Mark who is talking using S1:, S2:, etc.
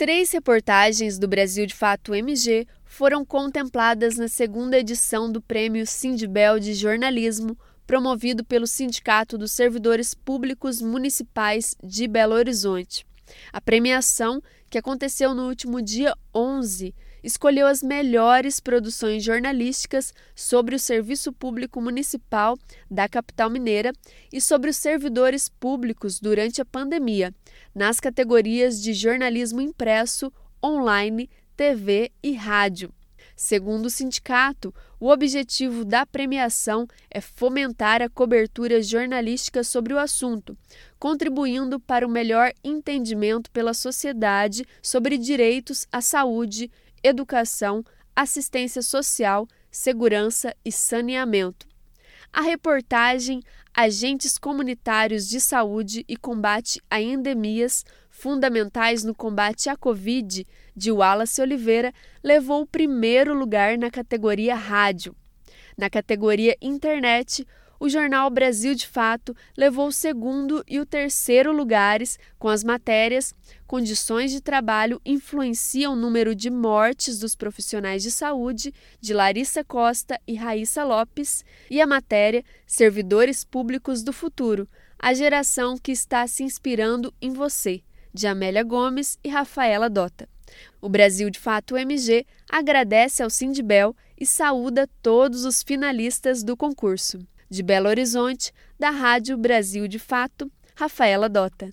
S1: Três reportagens do Brasil de Fato MG foram contempladas na segunda edição do Prêmio Sindibel de Jornalismo, promovido pelo Sindicato dos Servidores Públicos Municipais de Belo Horizonte. A premiação, que aconteceu no último dia 11, escolheu as melhores produções jornalísticas sobre o serviço público municipal da capital mineira e sobre os servidores públicos durante a pandemia, nas categorias de jornalismo impresso, online, TV e rádio. Segundo o sindicato, o objetivo da premiação é fomentar a cobertura jornalística sobre o assunto, contribuindo para o melhor entendimento pela sociedade sobre direitos à saúde, educação, assistência social, segurança e saneamento. A reportagem Agentes Comunitários de Saúde e Combate a Endemias Fundamentais no Combate à Covid, de Wallace Oliveira, levou o primeiro lugar na categoria Rádio. Na categoria Internet, o jornal Brasil de Fato levou o segundo e o terceiro lugares com as matérias Condições de trabalho influenciam o número de mortes dos profissionais de saúde, de Larissa Costa e Raíssa Lopes, e a matéria Servidores Públicos do Futuro, a geração que está se inspirando em você, de Amélia Gomes e Rafaela Dota. O Brasil de Fato MG agradece ao Sindibel e saúda todos os finalistas do concurso. De Belo Horizonte, da Rádio Brasil de Fato, Rafaela Dota.